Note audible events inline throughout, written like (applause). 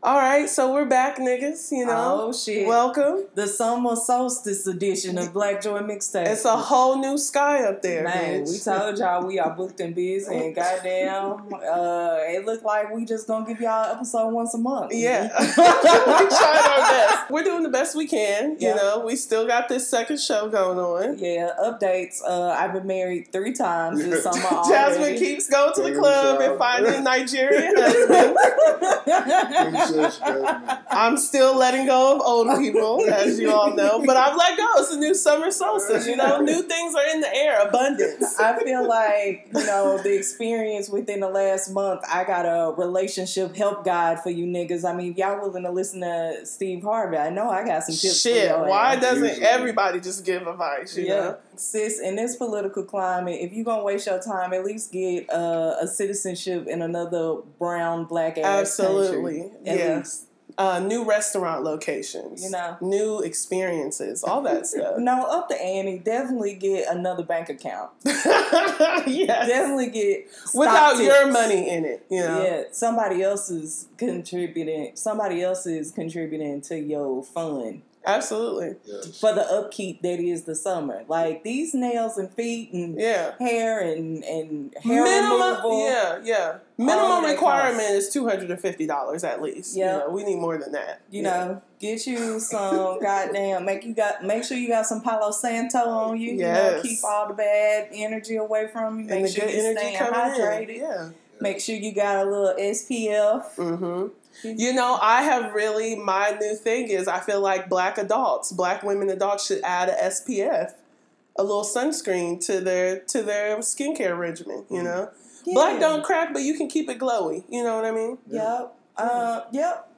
All right, so we're back, niggas. You know, Oh shit. welcome. the summer solstice edition of Black Joy Mixtape. It's a whole new sky up there, Man, bitch. we told y'all we are booked and busy, and (laughs) goddamn, uh, it looked like we just gonna give y'all an episode once a month. Yeah, (laughs) (laughs) we tried our best. We're doing the best we can. You know, we still got this second show going on. Yeah, updates. Uh, I've been married three times this summer already. Jasmine keeps going to the club and finding Nigerian husband. (laughs) I'm still letting go of old people, as you all know. But I've let go. It's a new summer solstice. You know, new things are in the air. Abundance. I feel like, you know, the experience within the last month, I got a relationship help guide for you niggas. I mean, if y'all willing to listen to Steve Harvey, I know I got some tips for Shit, y'all. why doesn't Usually. everybody just give advice? You yeah. know? Sis, in this political climate, if you're gonna waste your time, at least get uh, a citizenship in another brown, black ass Absolutely. country. At Yeah. Uh, new restaurant locations, You know. new experiences, all that (laughs) stuff. No, up the ante, definitely get another bank account. (laughs) yes. Definitely get Without your money in it, you know. Yeah, somebody else is contributing. Somebody else is contributing to your fund Absolutely. for the upkeep that is the summer. Like these nails and feet and Yeah. hair and and hair Minimum, removal. yeah, yeah. Minimum requirement costs. is two hundred and fifty dollars at least. Yeah. you know, we need more than that. You Yeah. know, get you (laughs) some goddamn. Make you got. Make sure you got some Palo Santo on you. You know, keep all the bad energy away from you. Make and the sure good you energy staying hydrated. in. Yeah. Make sure you got a little SPF. hmm You know, I have really my new thing is I feel like black adults, black women adults should add a SPF, a little sunscreen to their to their skincare regimen. You know, black don't crack, but you can keep it glowy. You know what I mean? Yep. Uh, yep.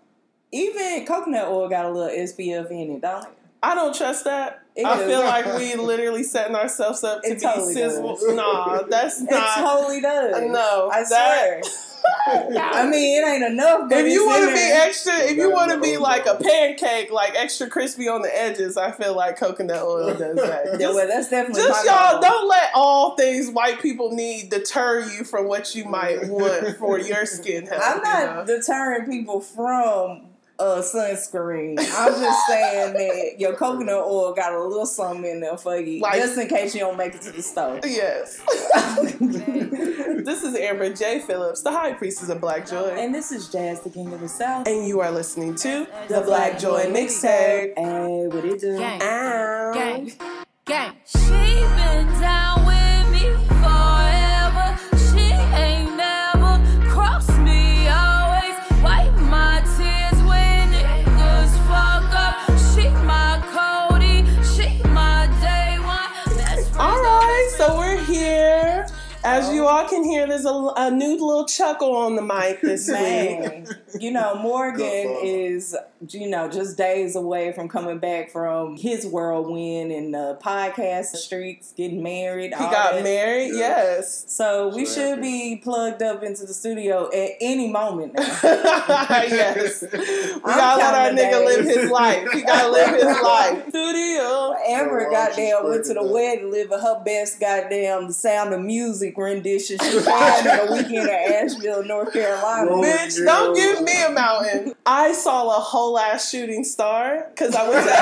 Even coconut oil got a little SPF in it, don't it? I don't trust that. It I is. feel like we literally setting ourselves up (laughs) to It be totally sizzle. does. Nah, that's (laughs) It totally does. no, I that- swear. (laughs) (laughs) I mean, it ain't enough. If you want want to be extra, if you want to be like a pancake, like extra crispy on the edges, I feel like coconut oil does that. (laughs) yeah, Just- well, that's definitely Just y'all goal. don't let all things white people need deter you from what you might want for your skin health. I'm you not know? deterring people from uh, sunscreen. I'm just saying that your coconut oil got a little something in there for you, Like- just in case you don't make it to the store. (laughs) Yes. this is Amber J. Phillips, the High Priestess of Black Joy, and this is Jazz, the King of the South. and you are listening to the Black Joy Mixtape. Hey, what it do? Gang. Ow. Gang, gang. She been down with As you all can hear, there's a, a new little chuckle on the mic this (laughs) week. You know, Morgan is, you know, just days away from coming back from his whirlwind in the podcast streets, getting married. He got that. married, Yeah. yes. So we So should be plugged up into the studio at any moment now. (laughs) yes. We I'm gotta let our counting the nigga live his life. He gotta live his (laughs) life. Studio. Amber Oh, goddamn went to the wedding living her best goddamn the sound of music rendition she had in a weekend at Asheville, North Carolina. Rolling Bitch, don't give me a mountain. I saw a whole ass shooting star because I went to. (laughs)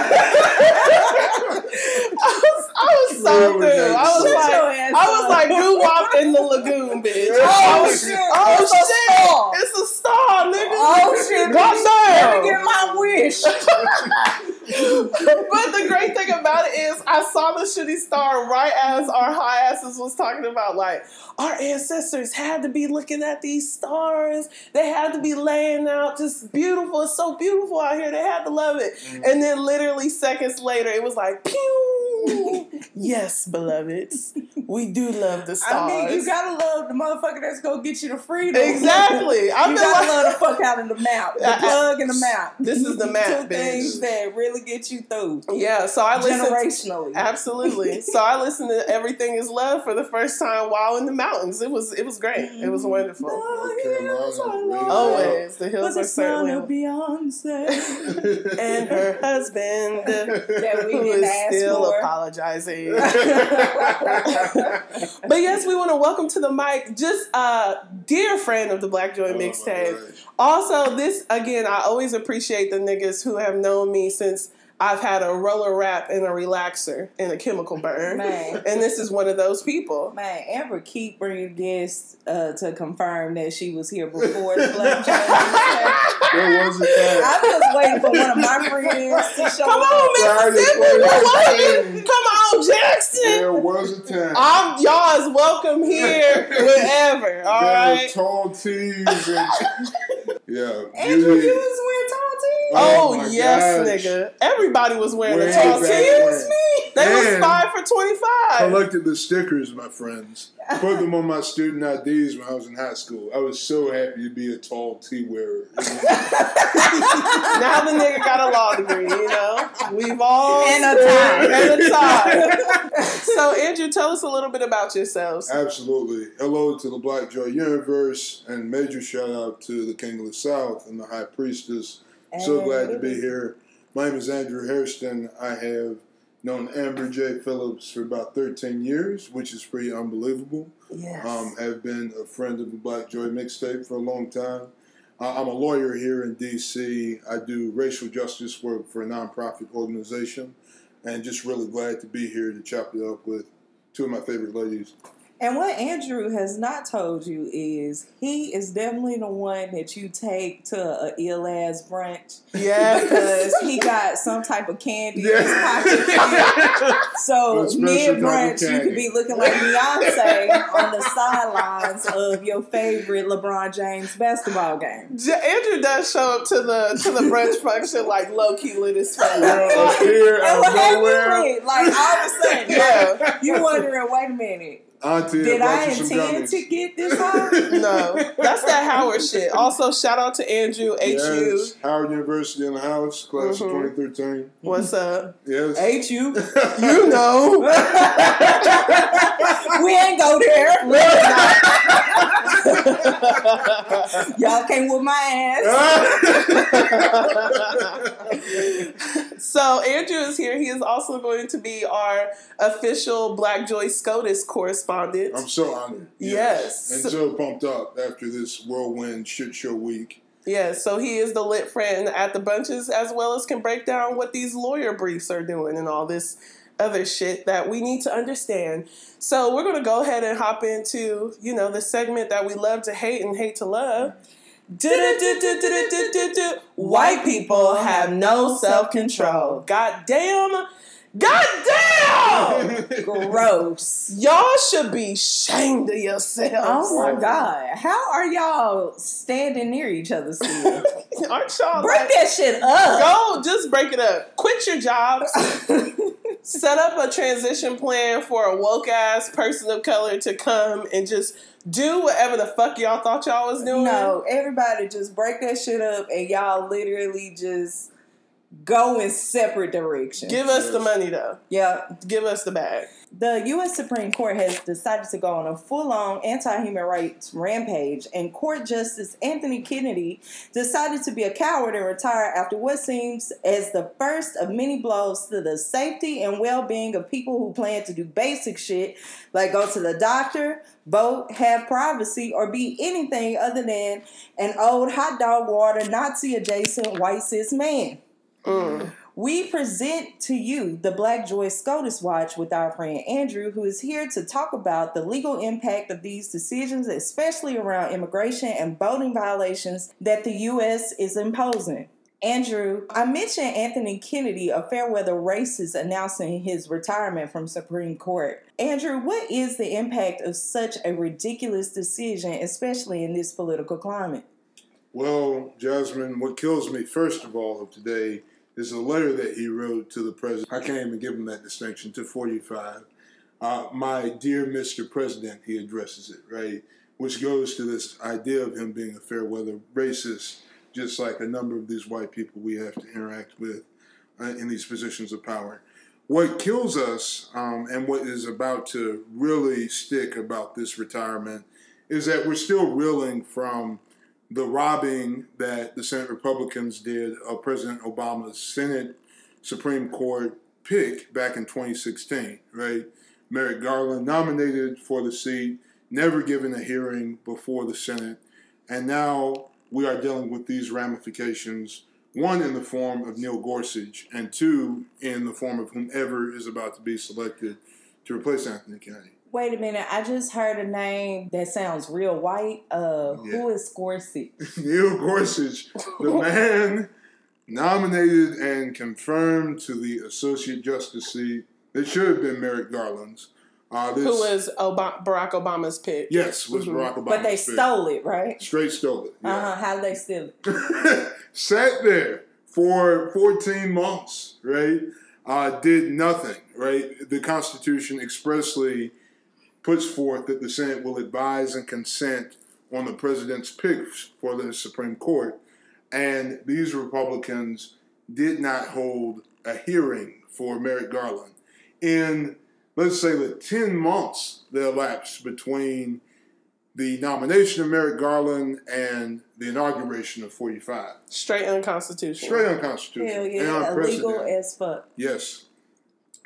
I was, I was so Rolling through. I was. Shut like, I was up. like doo wop in the lagoon, bitch. Oh, I was, shit. Oh It's a shit! star. It's a star, nigga. Oh shit! Goddamn. Let me get my wish. (laughs) (laughs) but the great thing about it is, I saw the shooting star right as our high asses was talking about, like, our ancestors had to be looking at these stars. They had to be laying out just beautiful. It's so beautiful out here. They had to love it. Mm-hmm. And then, literally seconds later, it was like, pew! (laughs) yes, beloveds. We do love the stars. I mean, you gotta love the motherfucker that's gonna get you to freedom. exactly. (laughs) I feel like fuck out of the mouth, the I- I- plug and the mouth. This is the (laughs) map, Two bitch. things that really get you through Yeah, so I listened. generationally. Absolutely. (laughs) So I listened to Everything Is Love for the first time while in the mountains. It was it was great. It was mm, wonderful. The hills are really Always the hills the are son certainly of Beyonce (laughs) and her husband that we who didn't ask still for. apologizing. but yes, we want to welcome to the mic just a dear friend of the Black Joy Oh, my mixtape. Also, this again, I always appreciate the niggas who have known me since I've had a roller wrap and a relaxer and a chemical burn. Man. (laughs) And this is one of those people. Man, Amber keep bringing guests uh, to confirm that she was here before the Black Joy mixtape. There was a time. I'm just waiting for one of my friends to show up. Come up. on, Mississippi! Come on, Jackson! There was a time. I'm y'all is welcome here (laughs) whenever. All there right. tall tees and (laughs) yeah. Andrew, beauty. you was wearing tall tees? Oh, Oh yes, gosh. nigga. Everybody was wearing Way the tall back tees. when. They was five for twenty five. collected the stickers, my friends. Put them on my student IDs when I was in high school. I was so happy to be a tall T wearer. (laughs) Now the nigga got a law degree, you know. We've all And a tie. and a tie. (laughs) so Andrew, tell us a little bit about yourselves. Absolutely. Hello to the Black Joy Universe, and major shout out to the King of the South and the High Priestess. So glad to be here. My name is Andrew Hairston. I have known Amber J. Phillips for about 13 years, which is pretty unbelievable. Yes. Um, have been a friend of the Black Joy mixtape for a long time. Uh, I'm a lawyer here in D.C. I do racial justice work for a nonprofit organization, and just really glad to be here to chop it up with two of my favorite ladies. And what Andrew has not told you is he is definitely the one that you take to a ill ass brunch Yeah. because he got some type of candy in his pocket. (laughs) So A special mid brunch, you could be looking like Beyonce on the sidelines of your favorite LeBron James basketball game. J- Andrew does show up to the to the brunch function like low key lit as fuck. Girl, up here, And out what of nowhere. Like all of a sudden, Yeah. you wondering, wait a minute, Auntie did I intend to get this (laughs) high? No, that's that Howard shit. Also, shout out to Andrew HU. Yes, Howard University in the house, class Mhm. of 2013. What's up? Yes. Ain't you? (laughs) You know. (laughs) we ain't go there. Y'all came with my ass. So Andrew is here. He is also going to be our official Black Joy SCOTUS correspondent. I'm so honored. Yes. And so pumped up after this whirlwind shit show week. Yeah, so he is the lit friend at the bunches as well as can break down what these lawyer briefs are doing and all this other shit that we need to understand. So we're gonna go ahead and hop into, you know, the segment that we love to hate and hate to love. White people have no self-control. God damn. God damn! Gross. Y'all should be ashamed of yourselves. Oh my god. How are y'all standing near each other still? (laughs) Aren't y'all Break like- that shit up. Go, just break it up. Quit your jobs. (laughs) Set up a transition plan for a woke ass person of color to come and just do whatever the fuck y'all thought y'all was doing. No, everybody just break that shit up and y'all literally just go in separate directions. Give us the money though. yeah, Give us the bag. The U.S. Supreme Court has decided to go on a full on anti human rights rampage, and Court Justice Anthony Kennedy decided to be a coward and retire after what seems as the first of many blows to the safety and well being of people who plan to do basic shit like go to the doctor, vote, have privacy, or be anything other than an old hot dog water Nazi adjacent white cis man. Mm. We present to you the Black Joy SCOTUS Watch with our friend Andrew, who is here to talk about the legal impact of these decisions, especially around immigration and voting violations that the U.S. is imposing. Andrew, I mentioned Anthony Kennedy, a fair weather racist, announcing his retirement from Supreme Court. Andrew, what is the impact of such a ridiculous decision, especially in this political climate? Well, Jasmine, what kills me first of all of today is a letter that he wrote to the president. I can't even give him that distinction to 45. Uh, my dear Mr. President, he addresses it, right? Which goes to this idea of him being a fair weather racist, just like a number of these white people we have to interact with uh, in these positions of power. What kills us, um, and what is about to really stick about this retirement, is that we're still reeling from the robbing that the Senate Republicans did of President Obama's Senate, Supreme Court, pick back in 2016, right? Merrick Garland nominated for the seat, never given a hearing before the Senate, and now we are dealing with these ramifications. One in the form of Neil Gorsuch, and two in the form of whomever is about to be selected to replace Anthony Kennedy. Wait a minute, I just heard a name that sounds real white. Uh, Yeah. who is Gorsuch? (laughs) Neil Gorsuch, the (laughs) man nominated and confirmed to the Associate Justice seat that should have been Merrick Garland's. Uh, this, Who was Obama, Barack Obama's pick? Yes, was Mhm. Barack Obama. But they stole it, right? Straight stole it. Uh huh. How did they steal it? (laughs) Sat there for 14 months, right? Uh, did nothing, right? The Constitution expressly puts forth that the Senate will advise and consent on the president's picks for the Supreme Court. And these Republicans did not hold a hearing for Merrick Garland. In, let's say, that 10 months that elapsed between the nomination of Merrick Garland and the inauguration of 45. Straight unconstitutional. Straight unconstitutional. Hell and illegal as fuck. Yes.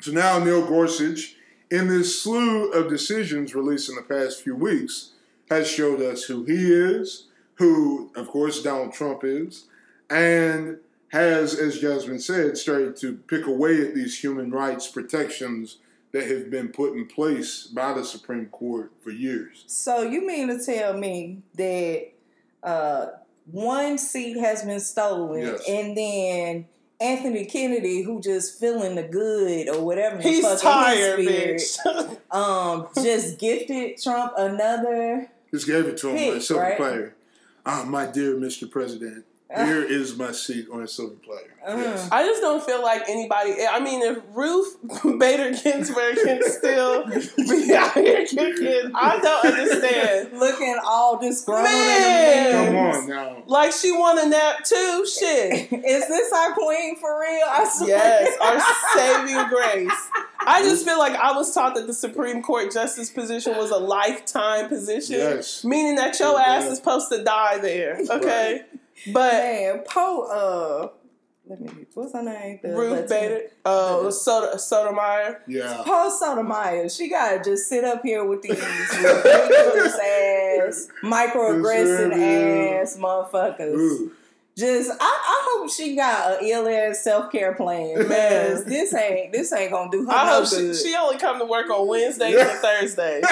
So now Neil Gorsuch, in this slew of decisions released in the past few weeks, has showed us who he is, who, of course, Donald Trump is, and has, as Jasmine said, started to pick away at these human rights protections that have been put in place by the Supreme Court for years. So you mean to tell me that uh, one seat has been stolen, Yes. and then Anthony Kennedy, who just feeling the good or whatever, the He's fuck his tired, spirit, bitch. (laughs) um, just gifted Trump another. Just gave it to him on a Pick, silver right? platter. Ah, my dear Mr. President, here (laughs) is my seat on a silver platter. Uh. Yes. I just don't feel like anybody. I mean, if Ruth (laughs) Bader Ginsburg can still (laughs) be out here kicking, I don't understand. Looking all disgruntled. Man! Come on now. Like she want a nap too. Shit. Is this our queen for real? I swear. Yes, our saving grace. I just feel like I was taught that the Supreme Court justice position was a lifetime position, Yes. meaning that your Yeah. ass is supposed to die there. Okay, but Man, Poe, uh, let me, what's her name? The Ruth Latina- Bader, uh, Soda, Sotomayor. Yeah. Paul Sotomayor, she gotta just sit up here with these (laughs) ridiculous ass, microaggressive Yes, ass motherfuckers. Ooh. Just, I, I hope she got a ill ass self care plan because (laughs) this ain't this ain't gonna do her I no hope she, good. she only come to work on Wednesdays and (laughs) Thursdays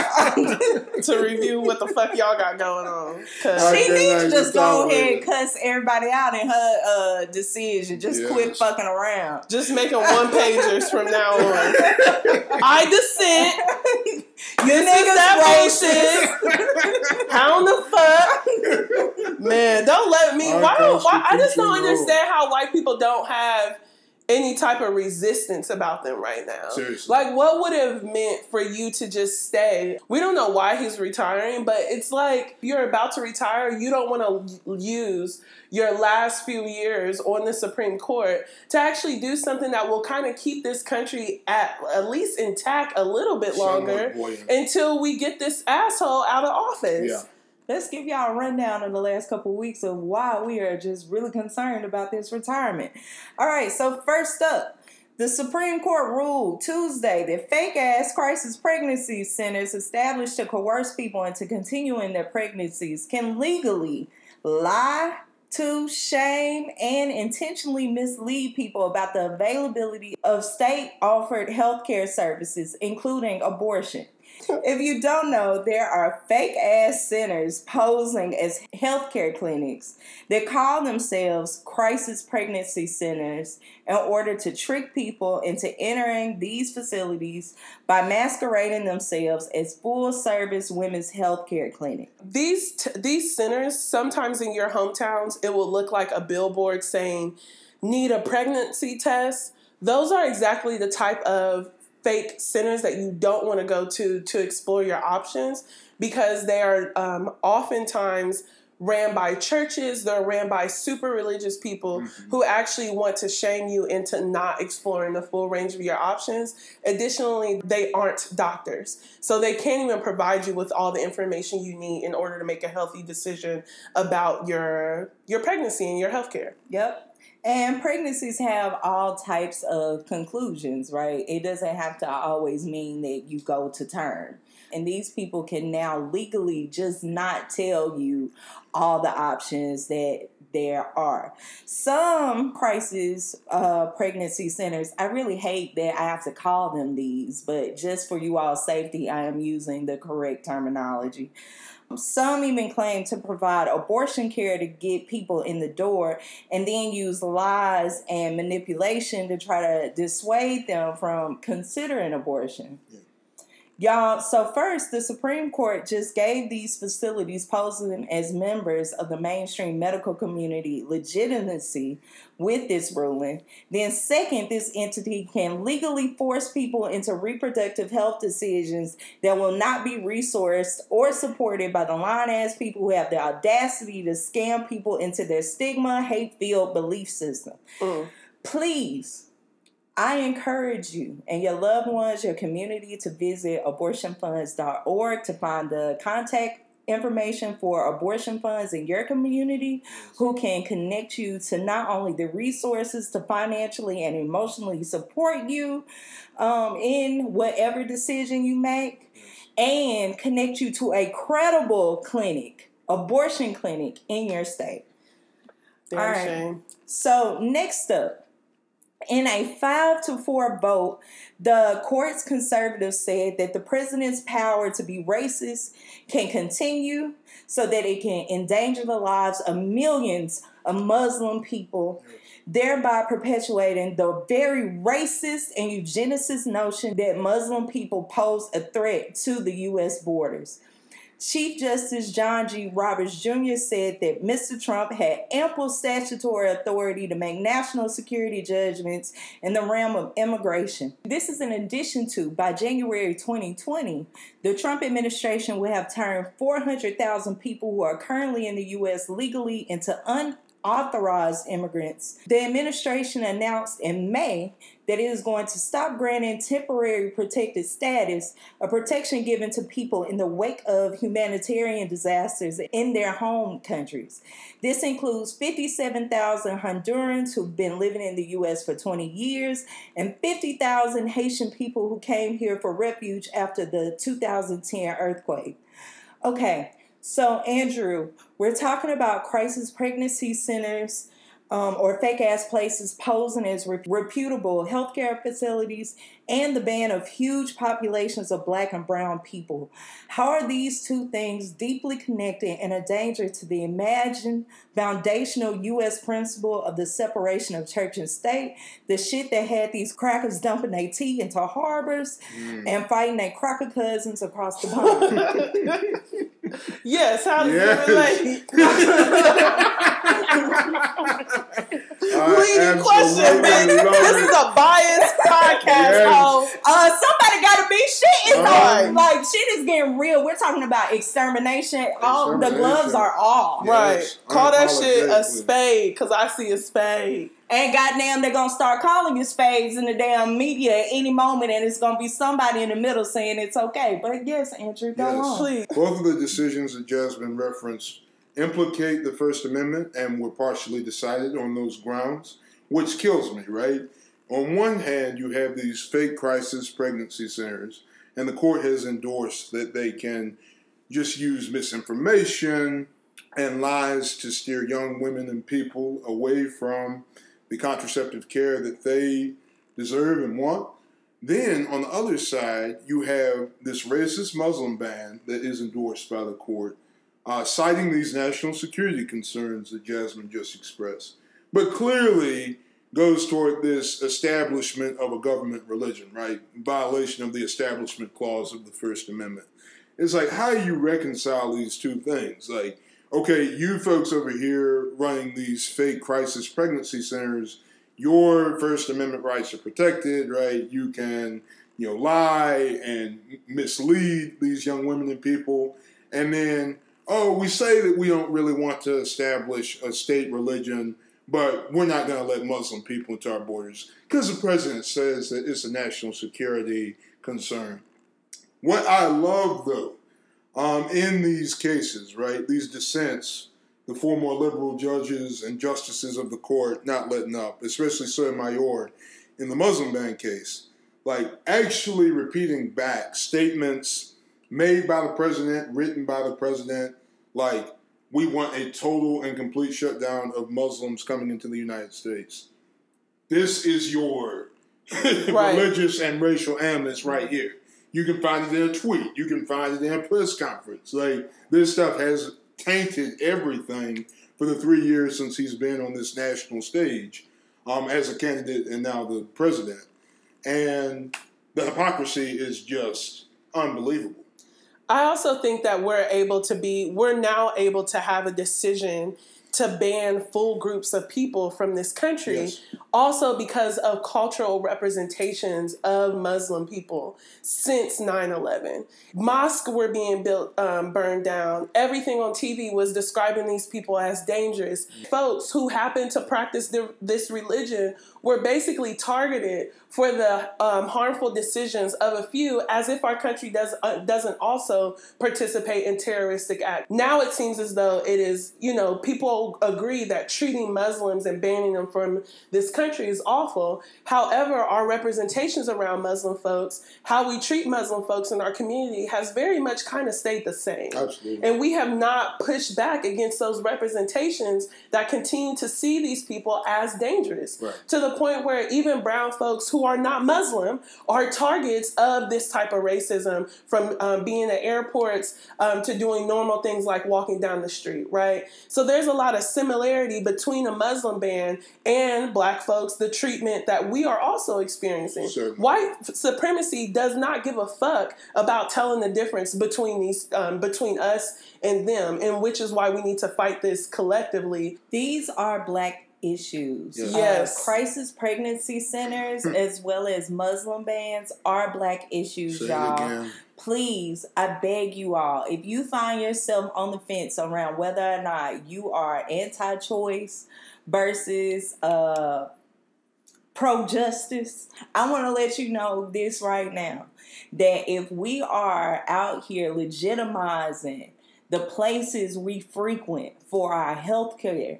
to review what the fuck y'all got going on. 'Cause- I She cannot needs to just go ahead and cuss everybody out in her uh, decision. Just Yes. quit fucking around. just making one pagers from now on. (laughs) I dissent. You This niggas that racist. How the fuck? Man, don't let me. Why don't? Why, I just don't understand how white people don't have any type of resistance about them right now. Seriously. Like, what would have meant for you to just stay? We don't know why he's retiring, but it's like you're about to retire. You don't want to use your last few years on the Supreme Court to actually do something that will kind of keep this country at at least intact a little bit longer until we get this asshole out of office. Yeah. Let's give y'all a rundown of the last couple weeks of why we are just really concerned about this retirement. All right, so first up, the Supreme Court ruled Tuesday that fake ass crisis pregnancy centers established to coerce people into continuing their pregnancies can legally lie to shame and intentionally mislead people about the availability of state offered healthcare services, including abortion. If you don't know, there are fake ass centers posing as healthcare clinics that call themselves crisis pregnancy centers in order to trick people into entering these facilities by masquerading themselves as full service women's healthcare clinic. these t- these centers sometimes in your hometowns it will look like a billboard saying need a pregnancy test those are exactly the type of fake centers that you don't want to go to to explore your options because they are um, oftentimes ran by churches, they're ran by super religious people who actually want to shame you into not exploring the full range of your options. Additionally, they aren't doctors. So they can't even provide you with all the information you need in order to make a healthy decision about your your pregnancy and your health care. Yep. And pregnancies have all types of conclusions, right? It doesn't have to always mean that you go to term. And these people can now legally just not tell you all the options that there are. Some crisis uh, pregnancy centers, I really hate that I have to call them these, but just for you all safety, I am using the correct terminology. Some even claim to provide abortion care to get people in the door and then use lies and manipulation to try to dissuade them from considering abortion. Y'all, so first, the Supreme Court just gave these facilities posing as members of the mainstream medical community legitimacy with this ruling. Then, second, this entity can legally force people into reproductive health decisions that will not be resourced or supported by the line ass people who have the audacity to scam people into their stigma, hate filled belief system. Mm. Please I encourage you and your loved ones, your community to visit abortionfunds.org to find the contact information for abortion funds in your community who can connect you to not only the resources to financially and emotionally support you um, in whatever decision you make and connect you to a credible clinic, abortion clinic in your state. Damn All right. shame. So next up, in a five to four vote, the court's conservatives said that the president's power to be racist can continue so that it can endanger the lives of millions of Muslim people, thereby perpetuating the very racist and eugenicist notion that Muslim people pose a threat to the U.S. borders. Chief Justice John G. Roberts Jr. said that Mr. Trump had ample statutory authority to make national security judgments in the realm of immigration. This is in addition to, by January 2020, the Trump administration will have turned 400,000 people who are currently in the U.S. legally into unauthorized immigrants. The administration announced in May that it is going to stop granting temporary protected status, a protection given to people in the wake of humanitarian disasters in their home countries. This includes 57,000 Hondurans who've been living in the U.S. for 20 years and 50,000 Haitian people who came here for refuge after the 2010 earthquake. Okay, so Andrew, we're talking about crisis pregnancy centers um, or fake ass places posing as re- reputable healthcare facilities and the ban of huge populations of black and brown people. How are these two things deeply connected and a danger to the imagined foundational U.S. principle of the separation of church and state? The shit that had these crackers dumping their tea into harbors and fighting their cracker cousins across the pond. (laughs) Yes, how does Yes. it relate? (laughs) I Leading question, absolutely bitch. This is a biased podcast, Yes. ho. Uh, somebody gotta be shit. It's Right. like shit is getting real. We're talking about extermination. All the gloves are off. Yeah. Right. Yes, Call that shit a spade, because I see a spade. And goddamn, they're gonna start calling you spades in the damn media at any moment, and it's gonna be somebody in the middle saying it's okay. But yes, Andrew, go Yes. on. Please. Both of the decisions that Jasmine referenced implicate the First Amendment and were partially decided on those grounds, which kills me, right? On one hand, you have these fake crisis pregnancy centers, and the court has endorsed that they can just use misinformation and lies to steer young women and people away from the contraceptive care that they deserve and want. Then on the other side, you have this racist Muslim ban that is endorsed by the court, uh, citing these national security concerns that Jasmine just expressed, but clearly goes toward this establishment of a government religion, right? Violation of the Establishment Clause of the First Amendment. It's like, how do you reconcile these two things? Like, okay, you folks over here running these fake crisis pregnancy centers, your First Amendment rights are protected, right? You can, you know, lie and mislead these young women and people. And then, oh, we say that we don't really want to establish a state religion, but we're not going to let Muslim people into our borders because the president says that it's a national security concern. What I love, though, um, in these cases, right, these dissents, the four more liberal judges and justices of the court not letting up, especially Sotomayor in the Muslim ban case, like actually repeating back statements made by the president, written by the president, like we want a total and complete shutdown of Muslims coming into the United States. This is your (laughs) Right. religious and racial animus right here. You can find it in a tweet. You can find it in a press conference. Like this stuff has tainted everything for the three years since he's been on this national stage um, as a candidate and now the president. And the hypocrisy is just unbelievable. I also think that we're able to be, we're now able to have a decision to ban full groups of people from this country, Yes. also because of cultural representations of Muslim people since 9 11. Mosques were being built, um, burned down. Everything on TV was describing these people as dangerous. Folks who happen to practice the, this religion were basically targeted for the um, harmful decisions of a few, as if our country does uh, doesn't also participate in terroristic acts. Now it seems as though it is, you know, people agree that treating Muslims and banning them from this country is awful. However, our representations around Muslim folks, how we treat Muslim folks in our community, has very much kind of stayed the same. Absolutely. And we have not pushed back against those representations that continue to see these people as dangerous Right. to the point where even brown folks who are not Muslim are targets of this type of racism from um, being at airports um, to doing normal things like walking down the street, right? So there's a lot of similarity between a Muslim ban and black folks, the treatment that we are also experiencing. Certainly. White supremacy does not give a fuck about telling the difference between these um, between us and them, and which is why we need to fight this collectively. These are black issues. Yes. Uh, crisis pregnancy centers as well as Muslim bans are black issues, Say y'all. again. Please, I beg you all, if you find yourself on the fence around whether or not you are anti choice versus uh, pro justice, I want to let you know this right now that if we are out here legitimizing the places we frequent for our health care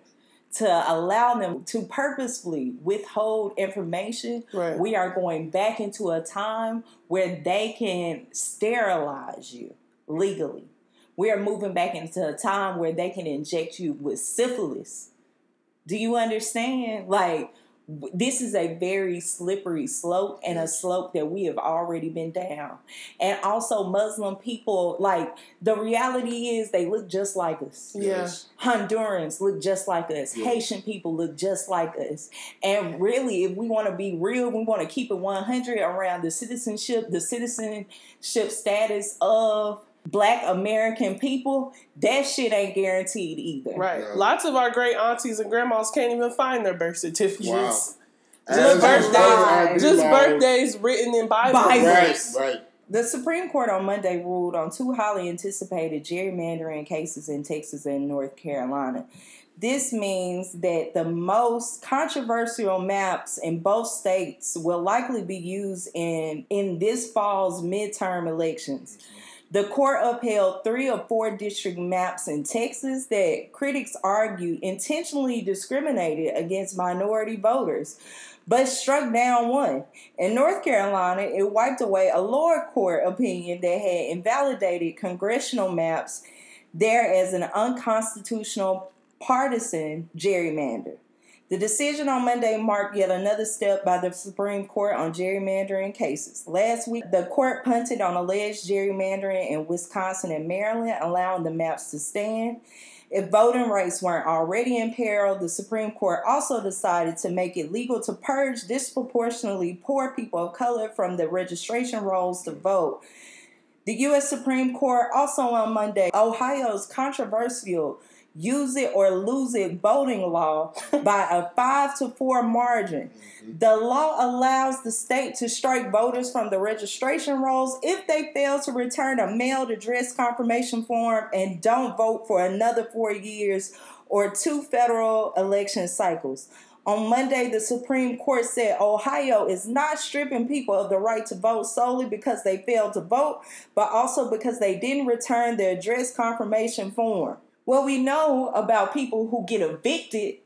to allow them to purposefully withhold information, Right. we are going back into a time where they can sterilize you legally. We are moving back into a time where they can inject you with syphilis. Do you understand? Like, this is a very slippery slope and a slope that we have already been down. And also, Muslim people, like, the reality is they look just like us. Yeah. Yes. Hondurans look just like us. Yeah. Haitian people look just like us. And really, if we want to be real, we want to keep it 100 around the citizenship, the citizenship status of black American people, that shit ain't guaranteed either. Right. Yeah. Lots of our great aunties and grandmas can't even find their birth certificates. Wow. Just birthdays, is I do just birthdays written in Bibles. Bibles. Right, right. The Supreme Court on Monday ruled on two highly anticipated gerrymandering cases in Texas and North Carolina. This means that the most controversial maps in both states will likely be used in, in this fall's midterm elections. The court upheld three or four district maps in Texas that critics argued intentionally discriminated against minority voters, but struck down one. In North Carolina, it wiped away a lower court opinion that had invalidated congressional maps there as an unconstitutional partisan gerrymander. The decision on Monday marked yet another step by the Supreme Court on gerrymandering cases. Last week, the court punted on alleged gerrymandering in Wisconsin and Maryland, allowing the maps to stand. If voting rights weren't already in peril, the Supreme Court also decided to make it legal to purge disproportionately poor people of color from the registration rolls to vote. The U.S. Supreme Court also on Monday, Ohio's controversial use it or lose it voting law (laughs) by a five to four margin. Mm-hmm. The law allows the state to strike voters from the registration rolls if they fail to return a mailed address confirmation form and don't vote for another four years or two federal election cycles. On Monday, the Supreme Court said Ohio is not stripping people of the right to vote solely because they failed to vote, but also because they didn't return their address confirmation form. Well, we know about people who get evicted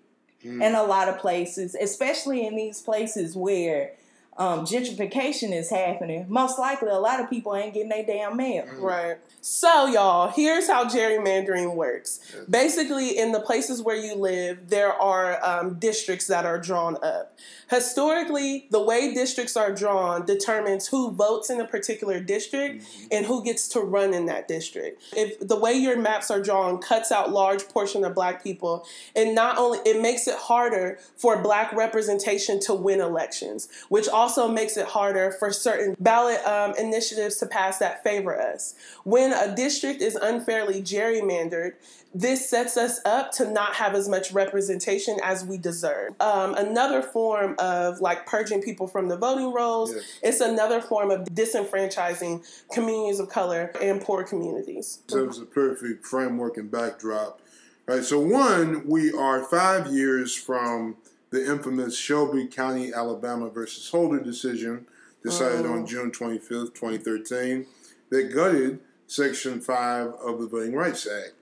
hmm. in a lot of places, especially in these places where um, gentrification is happening. Most likely, a lot of people ain't getting their damn mail. Right. So, y'all, here's how gerrymandering works. Basically, in the places where you live, there are um, districts that are drawn up. Historically, the way districts are drawn determines who votes in a particular district and who gets to run in that district. If the way your maps are drawn cuts out large portion of black people, and not only it makes it harder for black representation to win elections, which also makes it harder for certain ballot um, initiatives to pass that favor us. When a district is unfairly gerrymandered, this sets us up to not have as much representation as we deserve. Um, another form of like purging people from the voting rolls, Yes. it's another form of disenfranchising communities of color and poor communities. So it was a perfect framework and backdrop. Right. So one, we are five years from the infamous Shelby County, Alabama versus Holder decision decided on oh. June 25th, 2013, that gutted Section 5 of the Voting Rights Act.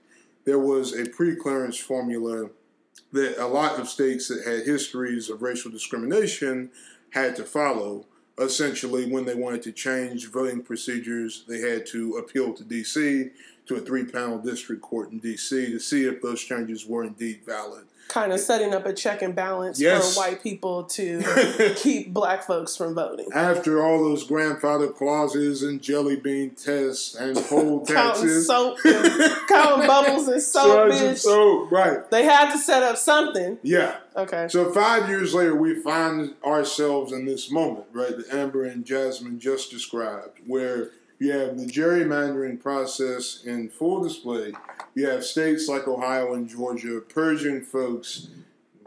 There was a pre-clearance formula that a lot of states that had histories of racial discrimination had to follow. Essentially, when they wanted to change voting procedures, they had to appeal to D.C. to a three-panel district court in D.C. to see if those changes were indeed valid. Kind of setting up a check and balance Yes. for white people to (laughs) keep black folks from voting. After all those grandfather clauses and jelly bean tests and poll (laughs) Counting taxes, soap, and (laughs) counting bubbles and soap, Suds and soap, right? They had to set up something. Yeah. Okay. So five years later, we find ourselves in this moment, right? That Amber and Jasmine just described, where you have the gerrymandering process in full display. You have states like Ohio and Georgia purging folks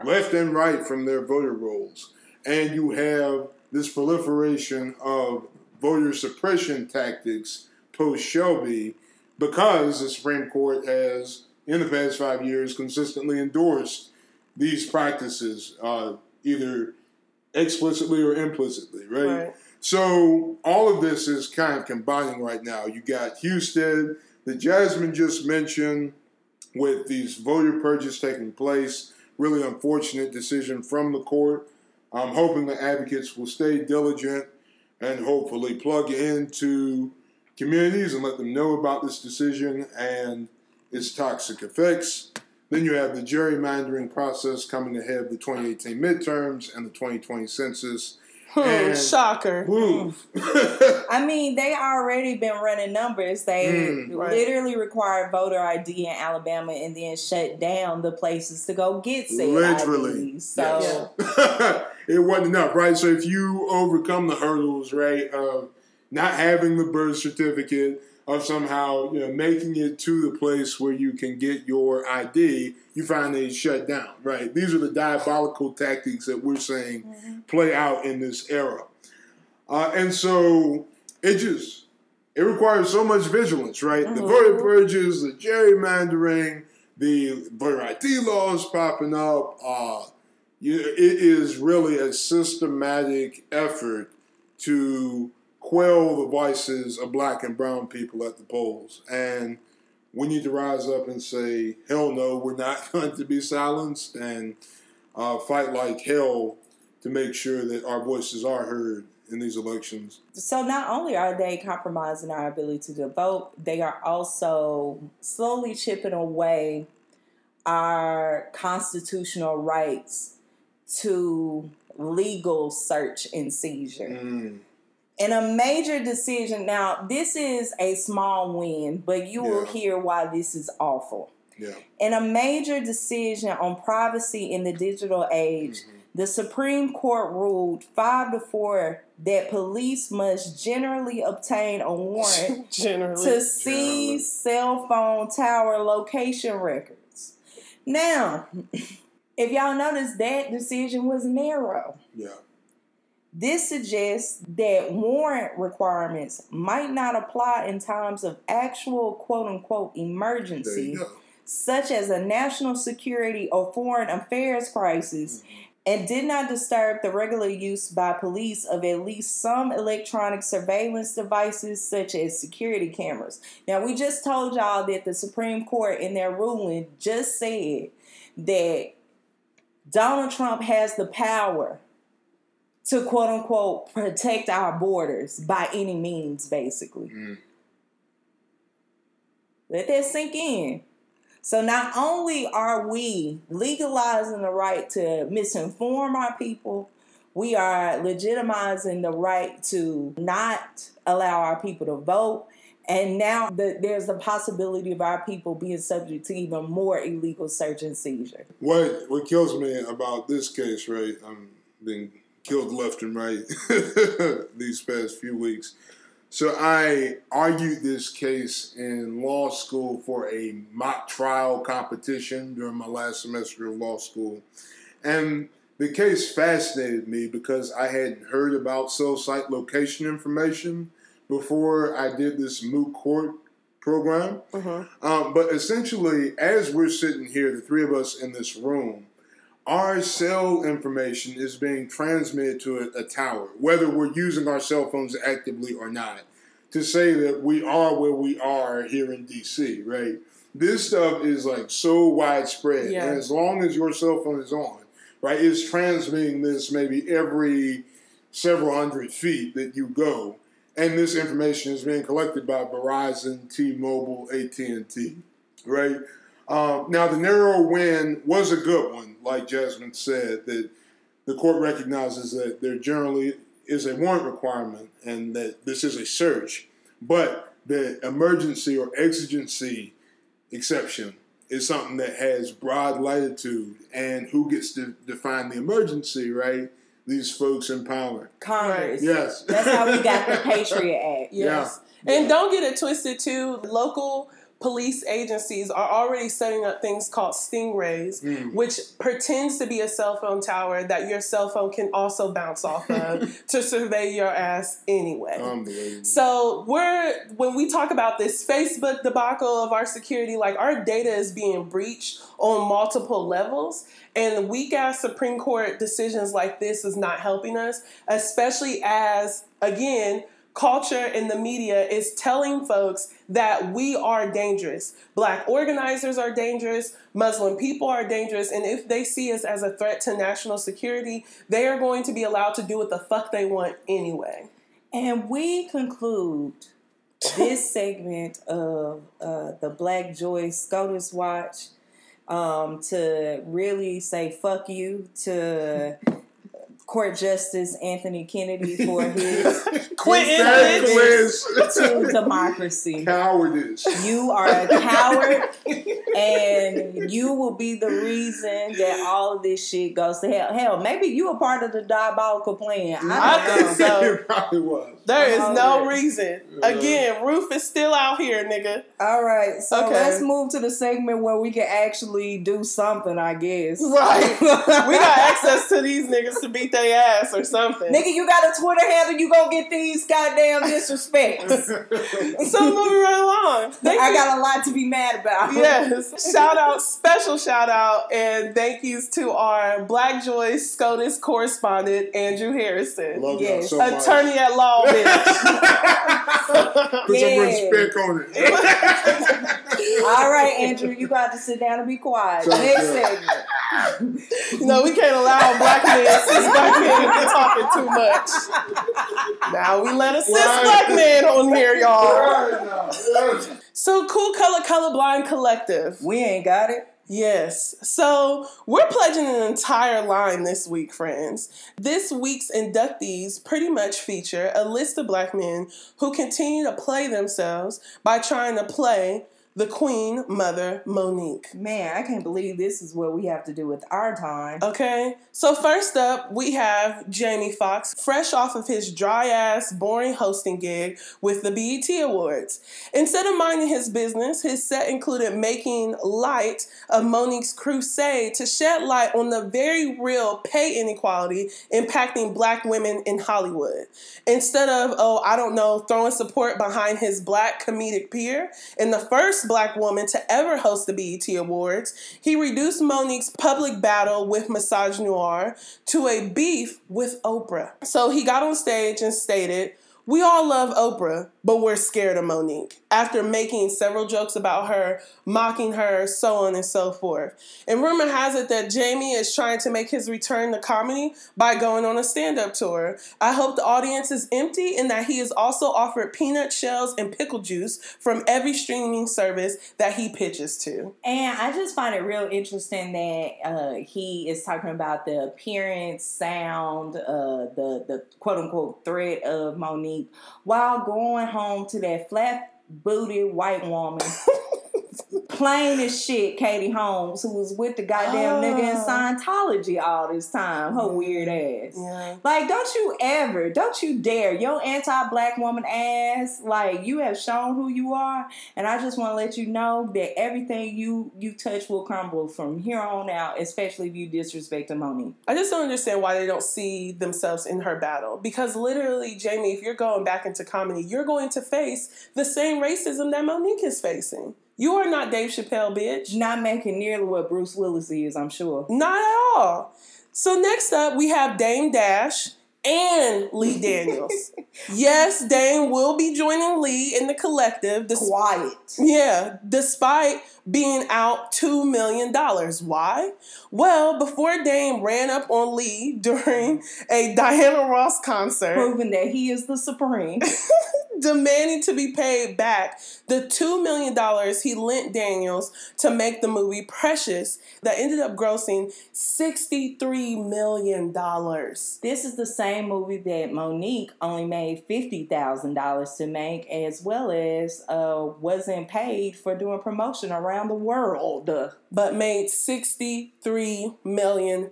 left and right from their voter rolls, and you have this proliferation of voter suppression tactics post Shelby because the Supreme Court has, in the past five years, consistently endorsed these practices, uh, either explicitly or implicitly, right? Right. So all of this is kind of combining right now. You got Husted, the Jasmine just mentioned, with these voter purges taking place. Really unfortunate decision from the court. I'm hoping the advocates will stay diligent and hopefully plug into communities and let them know about this decision and its toxic effects. Then you have the gerrymandering process coming ahead of the 2018 midterms and the 2020 census. Hmm, And- shocker. Woo. (laughs) I mean, they already been running numbers. They Mm, right. literally required voter ID in Alabama and then shut down the places to go get said Literally. IDs. So Yes. (laughs) it wasn't enough, right? So if you overcome the hurdles, right, of not having the birth certificate, of somehow you know making it to the place where you can get your ID, you find they shut down, right? These are the diabolical tactics that we're saying play out in this era, uh, and so it just it requires so much vigilance, right? The voter purges, the gerrymandering, the voter ID laws popping up. Uh, you, it is really a systematic effort to quell the voices of black and brown people at the polls. And we need to rise up and say, hell no, we're not (laughs) going to be silenced and uh, fight like hell to make sure that our voices are heard in these elections. So not only are they compromising our ability to vote, they are also slowly chipping away our constitutional rights to legal search and seizure. Mm, In a major decision, now this is a small win, but you will hear why this is awful. yeah. In a major decision on privacy in the digital age, mm-hmm. the Supreme Court ruled five to four that police must generally obtain a warrant (laughs) to seize cell phone tower location records. Now, (laughs) if y'all notice, that decision was narrow. Yeah. This suggests that warrant requirements might not apply in times of actual quote unquote emergency, such as a national security or foreign affairs crisis, Mm-hmm. and did not disturb the regular use by police of at least some electronic surveillance devices, such as security cameras. Now, we just told y'all that the Supreme Court, in their ruling, just said that Donald Trump has the power to quote unquote protect our borders by any means, basically. Mm. Let that sink in. So not only are we legalizing the right to misinform our people, we are legitimizing the right to not allow our people to vote. And now the, there's the possibility of our people being subject to even more illegal search and seizure. What what kills me about this case, right? I'm being killed left and right (laughs) these past few weeks. So I argued this case in law school for a mock trial competition during my last semester of law school. And the case fascinated me because I hadn't heard about cell site location information before I did this moot court program. Um, but essentially, as we're sitting here, the three of us in this room, our cell information is being transmitted to a, a tower, whether we're using our cell phones actively or not, to say that we are where we are here in DC, right? This stuff is like so widespread. Yeah. And as long as your cell phone is on, right, it's transmitting this maybe every several hundred feet that you go. And this information is being collected by Verizon, T-Mobile, AT&T, right? Um, now, the narrow win was a good one, like Jasmine said, that the court recognizes that there generally is a warrant requirement and that this is a search, but the emergency or exigency exception is something that has broad latitude, and who gets to define the emergency, right? These folks in power. Congress. Yes. That's how we got the (laughs) Patriot Act. Yes. Yeah. And don't get it twisted too. Local police agencies are already setting up things called stingrays, Mm. which pretends to be a cell phone tower that your cell phone can also bounce off of (laughs) to survey your ass anyway. So we're when we talk about this Facebook debacle of our security, like our data is being breached on multiple levels, and weak ass Supreme Court decisions like this is not helping us, especially as again culture and the media is telling folks that we are dangerous. Black organizers are dangerous, Muslim people are dangerous, and if they see us as a threat to national security, they are going to be allowed to do what the fuck they want anyway. And we conclude this (laughs) segment of uh, the Black Joy SCOTUS Watch um, to really say fuck you to Court Justice Anthony Kennedy for (laughs) his Quentin, disservice Reckless to democracy. cowardice. You are a coward, and you will be the reason that all of this shit goes to hell. Hell, maybe you a part of the diabolical plan. I I don't think so. it probably was. There is no Alright. reason. Again, Roof is still out here, nigga. All right, so Okay. let's move to the segment where we can actually do something. I guess. Right. (laughs) we got access to these niggas to beat their ass or something. Nigga, you got a Twitter handle, you gonna get these goddamn disrespects. (laughs) (laughs) So moving right along. Thank I you. got a lot to be mad about. Yes. (laughs) Shout out, special shout out, and thank yous to our Black Joy SCOTUS correspondent, Andrew Hairston. Love Yes. y'all so much. Attorney at law, bitch. Put Yeah. some respect on it. All right, Andrew, you got to sit down and be quiet. Next segment. no, we can't allow black men, cis black men be talking too much. Now we let a cis Right. black man on here, y'all. Right now. So, Cool Color Colorblind Collective. We ain't got it. Yes. So we're pledging an entire line this week, friends. This week's inductees pretty much feature a list of black men who continue to play themselves by trying to play the Queen Mother Monique. Man, I can't believe this is what we have to do with our time. Okay, so first up, we have Jamie Foxx, fresh off of his dry ass, boring hosting gig with the BET Awards. Instead of minding his business, his set included making light of Monique's crusade to shed light on the very real pay inequality impacting black women in Hollywood. Instead of, oh, I don't know, throwing support behind his black comedic peer in the first black woman to ever host the BET Awards, he reduced Monique's public battle with Massage Noir to a beef with Oprah. So he got on stage and stated, we all love Oprah, but we're scared of Monique. After making several jokes about her, mocking her, so on and so forth. And rumor has it that Jamie is trying to make his return to comedy by going on a stand up tour. I hope the audience is empty and that he is also offered peanut shells and pickle juice from every streaming service that he pitches to. And I just find it real interesting that uh, he is talking about the appearance, sound, uh, the the quote unquote threat of Monique, while going home to that flat booted white woman. (laughs) Plain as shit, Katie Holmes, who was with the goddamn nigga in Oh. Scientology all this time, her weird ass. Yeah. Like, don't you ever, don't you dare, your anti-black woman ass. Like, you have shown who you are, and I just want to let you know that everything you you touch will crumble from here on out, especially if you disrespect Monique. I just don't understand why they don't see themselves in her battle. Because literally, Jamie, if you're going back into comedy, you're going to face the same racism that Monique is facing. You are not Dave Chappelle, bitch. Not making nearly what Bruce Willis is, I'm sure. Not at all. So next up, we have Dame Dash and Lee (laughs) Daniels. yes, Dame will be joining Lee in the collective. Quiet. yeah, despite being out $2 million. Why? Well, before Dame ran up on Lee during a Diana Ross concert, Proving that he is the supreme. (laughs) demanding to be paid back the $2 million he lent Daniels to make the movie Precious, that ended up grossing $63 million. This is the same movie that Monique only made fifty thousand dollars to make, as well as uh, wasn't paid for doing promotion around the world. but made $63 million.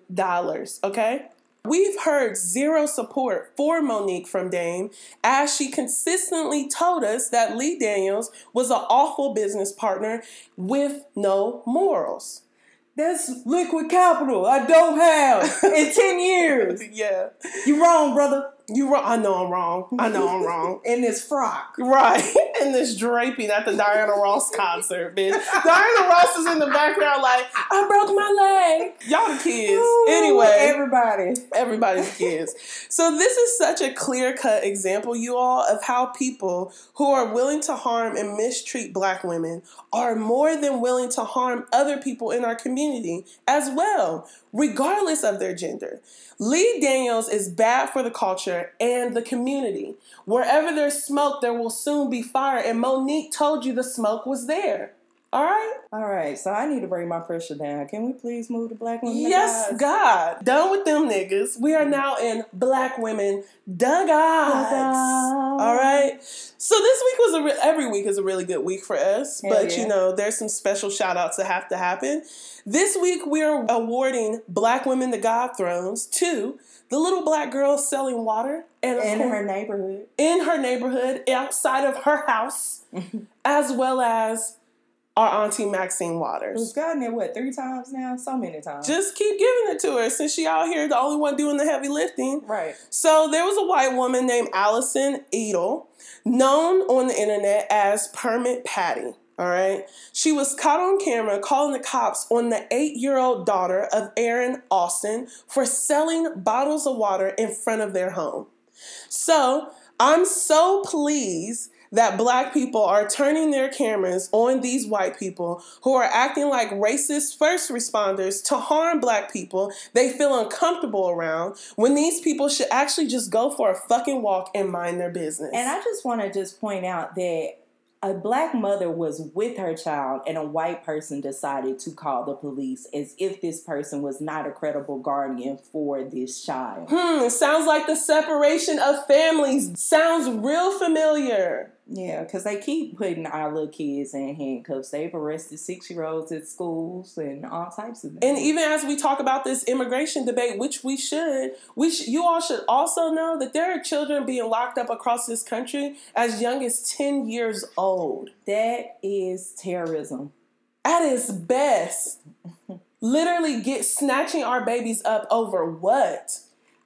Okay? We've heard zero support for Monique from Dame, as she consistently told us that Lee Daniels was an awful business partner with no morals. That's liquid capital I don't have in ten years. (laughs) Yeah. You're wrong, brother. You wrong. I know I'm wrong. I know I'm wrong. (laughs) In this frock. Right. (laughs) And this draping at the Diana Ross concert, bitch. Diana Ross is in the background like, I broke my leg. Y'all the kids. Ooh, Anyway. everybody. everybody's kids. So this is such a clear-cut example, you all, of how people who are willing to harm and mistreat black women are more than willing to harm other people in our community as well, regardless of their gender. Lee Daniels is bad for the culture and the community. Wherever there's smoke, there will soon be fire. And Monique told you the smoke was there. All right? All right, so I need to bring my pressure down. Can we please move to black women? Yes? God. Done with them niggas. We are mm. now in Black Women. Da Gods. All right. So this week was a re- every week is a really good week for us, Hell but yeah. you know there's some special shout outs that have to happen. This week we're awarding Black Women the God Thrones to the little black girl selling water and In her neighborhood. in her neighborhood outside of her house, (laughs) as well as our auntie Maxine Waters. Who's gotten it what three times now? So many times. Just keep giving it to her since she out here the only one doing the heavy lifting. right. So there was a white woman named Alison Ettel, known on the internet as Permit Patty. All right. She was caught on camera calling the cops on the eight year old daughter of Erin Austin for selling bottles of water in front of their home. So I'm so pleased that black people are turning their cameras on these white people who are acting like racist first responders to harm black people they feel uncomfortable around when these people should actually just go for a fucking walk and mind their business. And I just want to just point out that a black mother was with her child and a white person decided to call the police as if this person was not a credible guardian for this child. Hmm, sounds like the separation of families. Sounds real familiar. Yeah, because they keep putting our little kids in handcuffs. They've arrested six year olds at schools and all types of things. And even as we talk about this immigration debate, which we should, we sh- you all should also know that there are children being locked up across this country as young as 10 years old. that is terrorism. At its best, (laughs) literally get snatching our babies up over what?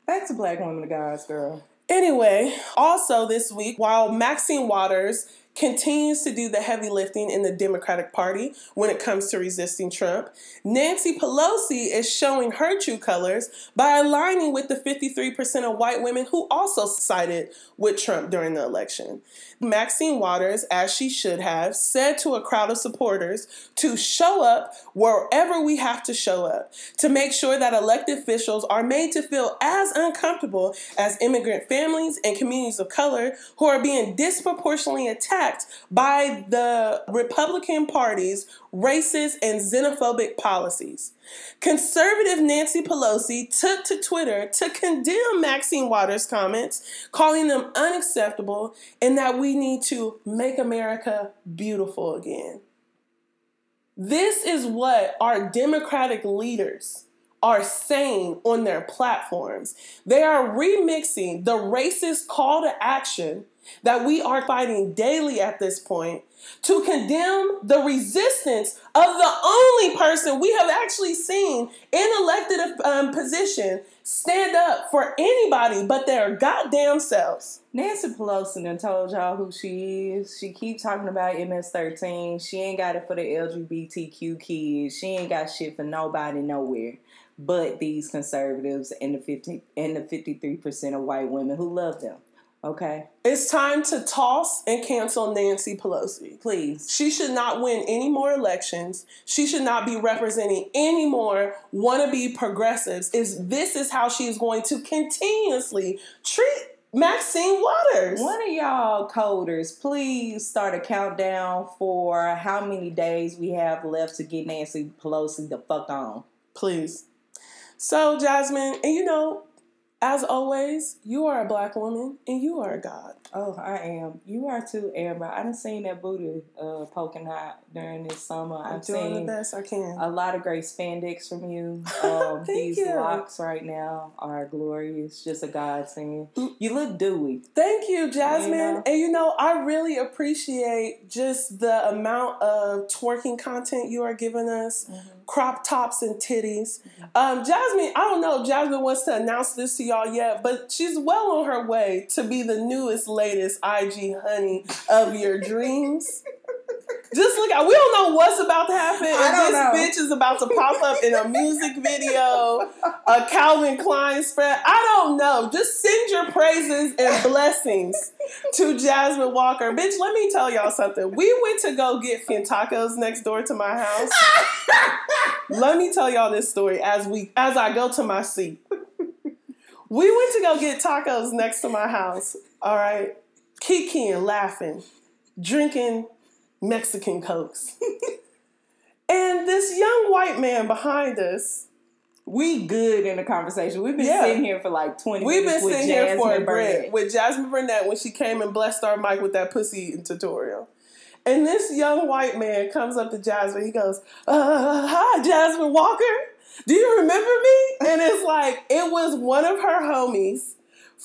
Back to black women, guys, girl. Anyway, also this week, while Maxine Waters continues to do the heavy lifting in the Democratic Party when it comes to resisting Trump, Nancy Pelosi is showing her true colors by aligning with the 53% of white women who also sided with Trump during the election. Maxine Waters, as she should have, said to a crowd of supporters to show up wherever we have to show up, to make sure that elected officials are made to feel as uncomfortable as immigrant families and communities of color who are being disproportionately attacked by the Republican Party's racist and xenophobic policies. Conservative Nancy Pelosi took to Twitter to condemn Maxine Waters' comments, calling them unacceptable and that we need to make America beautiful again. This is what our Democratic leaders are saying on their platforms. They are remixing the racist call to action that we are fighting daily at this point to condemn the resistance of the only person we have actually seen in elected um, position stand up for anybody but their goddamn selves. Nancy Pelosi done told y'all who she is. She keep talking about MS-13. She ain't got it for the LGBTQ kids. She ain't got shit for nobody nowhere but these conservatives and the 50 and the 53% of white women who love them. Okay? It's time to toss and cancel Nancy Pelosi. Please. She should not win any more elections. She should not be representing any more wannabe progressives. Is this is how she is going to continuously treat Maxine Waters? One of y'all coders, please start a countdown for how many days we have left to get Nancy Pelosi the fuck on. Please. So, Jasmine, and you know, as always, you are a black woman and you are a god. Oh, I am. You are too, Amber. I done seen that booty uh, poking out during this summer. I'm I've doing seen the best I can. a lot of great spandex from you. (laughs) Um, these you. locks right now are glorious. Just a godsend. You look dewy. Thank you, Jasmine. You know? And you know, I really appreciate just the amount of twerking content you are giving us, crop tops and titties. Um, Jasmine, I don't know if Jasmine wants to announce this to y'all yet, but she's well on her way to be the newest, latest IG honey of your dreams. Just look at we don't know what's about to happen. I and don't this know. bitch is about to pop up in a music video, a Calvin Klein spread. I don't know. Just send your praises and blessings to Jasmine Walker. Bitch, let me tell y'all something. We went to go get fin tacos next door to my house. let me tell y'all this story as we as I go to my seat. We went to go get tacos next to my house. All right. Kikiing, laughing, drinking Mexican Cokes. (laughs) and this young white man behind us, We good in the conversation. We've been Yeah. sitting here for like 20 we've been sitting here for a break with Jasmine Burnett when she came and blessed our mic with that pussy eating tutorial. And this young white man comes up to Jasmine. He goes, uh, Hi, Jasmine Walker. Do you remember me? And it's like, it was one of her homies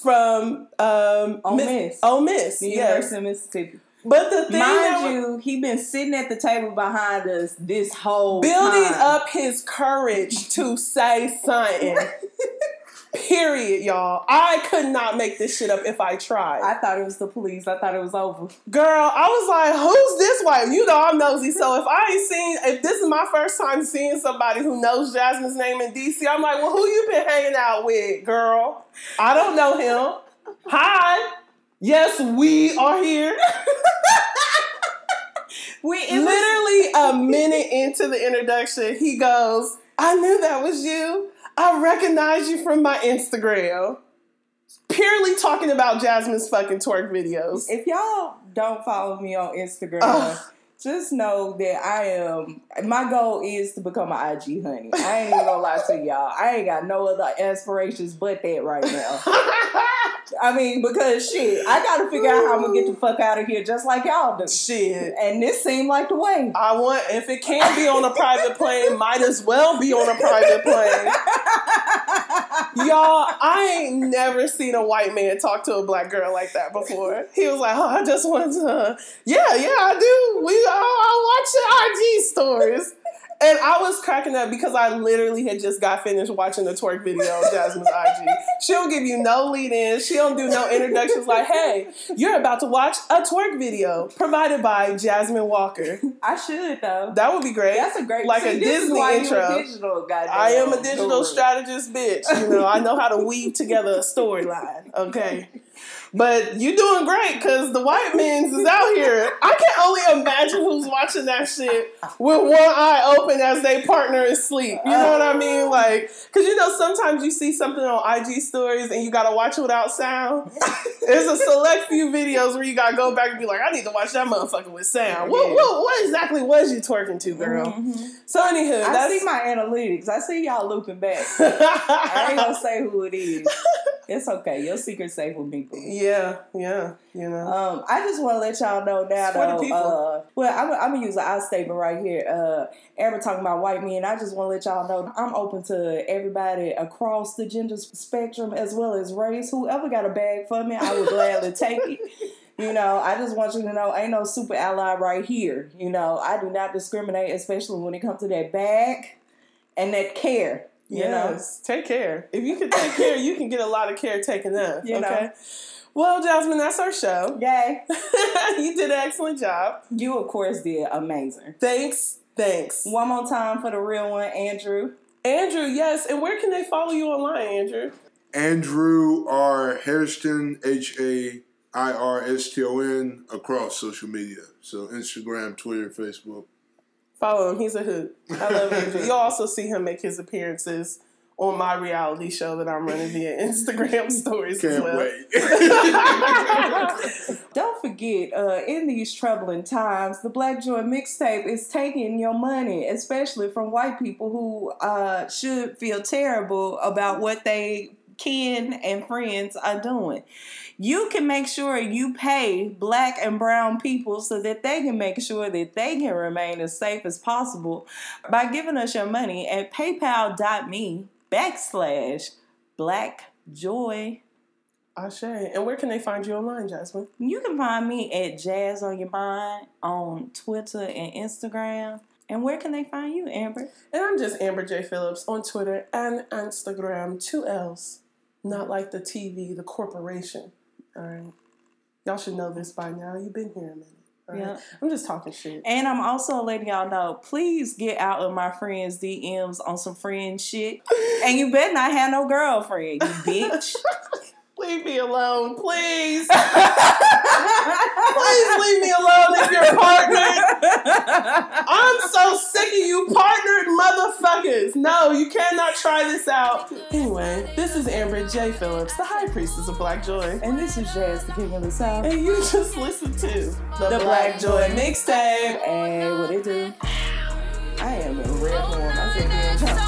from um, Ole Miss- Miss. Ole Miss, The yes. University of Mississippi. But the thing Mind you, he been sitting at the table behind us this whole building time. up his courage to say something. (laughs) Period, y'all. I could not make this shit up if I tried. I thought it was the police. I thought it was over. Girl, I was like, who's this white? You know I'm nosy. So if I ain't seen, if this is my first time seeing somebody who knows Jasmine's name in DC, I'm like, well, who you been hanging out with, girl? I don't know him. Hi. Yes, we are here. (laughs) We was, Literally a minute into the introduction, he goes, I knew that was you. I recognize you from my Instagram. Purely talking about Jasmine's fucking twerk videos. if y'all don't follow me on Instagram, Ugh. just know that I am. My goal is to become an IG honey. I ain't even gonna lie to y'all. I ain't got no other aspirations but that right now. (laughs) I mean, because shit, I gotta figure out how I'm gonna get the fuck out of here just like y'all do. Shit. And this seemed like the way. I want if it can't be on a private plane, might as well be on a private plane. Y'all, I ain't never seen a white man talk to a black girl like that before. He was like, "Oh, I just wanted to, yeah, yeah, I do. We, I, I watch the IG stories." And I was cracking up because I literally had just got finished watching the twerk video of Jasmine's IG. She don't give you no lead in. She don't do no introductions like, hey, you're about to watch a twerk video provided by Jasmine Walker. I should though. That would be great. That's a great like see, a Disney intro. A digital I am a digital strategist, bitch. You know, I know how to weave together a storyline. Okay. (laughs) But you doing great because the white men's is out here. I can only imagine who's watching that shit with one eye open as they partner is sleep. You know what I mean? Like, because you know, sometimes you see something on IG stories and you gotta watch it without sound. (laughs) There's a select few videos where you gotta go back and be like, I need to watch that motherfucker with sound. What, what, what exactly was you twerking to, girl? Mhm. So, anywho, I that's. see my analytics. I see y'all looping back. (laughs) I ain't gonna say who it is. (laughs) It's okay. Your secret's safe with me. boo. Yeah, yeah, you know. Um, I just want to let y'all know now, For the though. Uh, well, I'm, I'm gonna use an I statement right here. Uh, Amber talking about white men. I just want to let y'all know I'm open to everybody across the gender spectrum as well as race. Whoever got a bag for me, I would gladly take it. (laughs) You know, I just want you to know, ain't no super ally right here. You know, I do not discriminate, especially when it comes to that bag and that care. You know, yes, take care. If you can take care, you can get a lot of care taken up. (laughs) You know. okay. Well, Jasmine, that's our show. yay! (laughs) you did an excellent job. You of course did amazing. Thanks. Thanks. One more time for the real one, Andrew. Andrew, yes. And where can they follow you online, Andrew? Andrew R. Hairston, H A I R S T O N, across social media. So Instagram, Twitter, Facebook. Follow him. He's a hoot. I love Andrew. You'll also see him make his appearances on my reality show that I'm running via (laughs) Instagram stories as Can't well. wait. (laughs) Don't forget, uh, in these troubling times, the Black Joy mixtape is taking your money, especially from white people who uh, should feel terrible about what they kin and friends are doing. You can make sure you pay black and brown people so that they can make sure that they can remain as safe as possible by giving us your money at paypal.me backslash black joy. Ashe. And where can they find you online, Jasmine? You can find me at Jazz on Your Mind on Twitter and Instagram. And where can they find you, Amber? And I'm just Amber J. Phillips on Twitter and Instagram, two L's. Not like the TV, the corporation. All right. Y'all should know this by now. You've been here a minute. right? Yeah. I'm just talking shit. And I'm also letting y'all know, please get out of my friends' DMs on some friend shit. And you better not have no girlfriend, you bitch. (laughs) Leave me alone, please. (laughs) please leave me alone if you're partnered. I'm so sick of you partnered motherfuckers. No, you cannot try this out. Anyway, this is Amber J. Phillips, the High Priestess of Black Joy. and this is Jazz, the King of the South. And you just listened to the, The Black Black Joy mixtape. And what it do? I am in red form. I said, damn,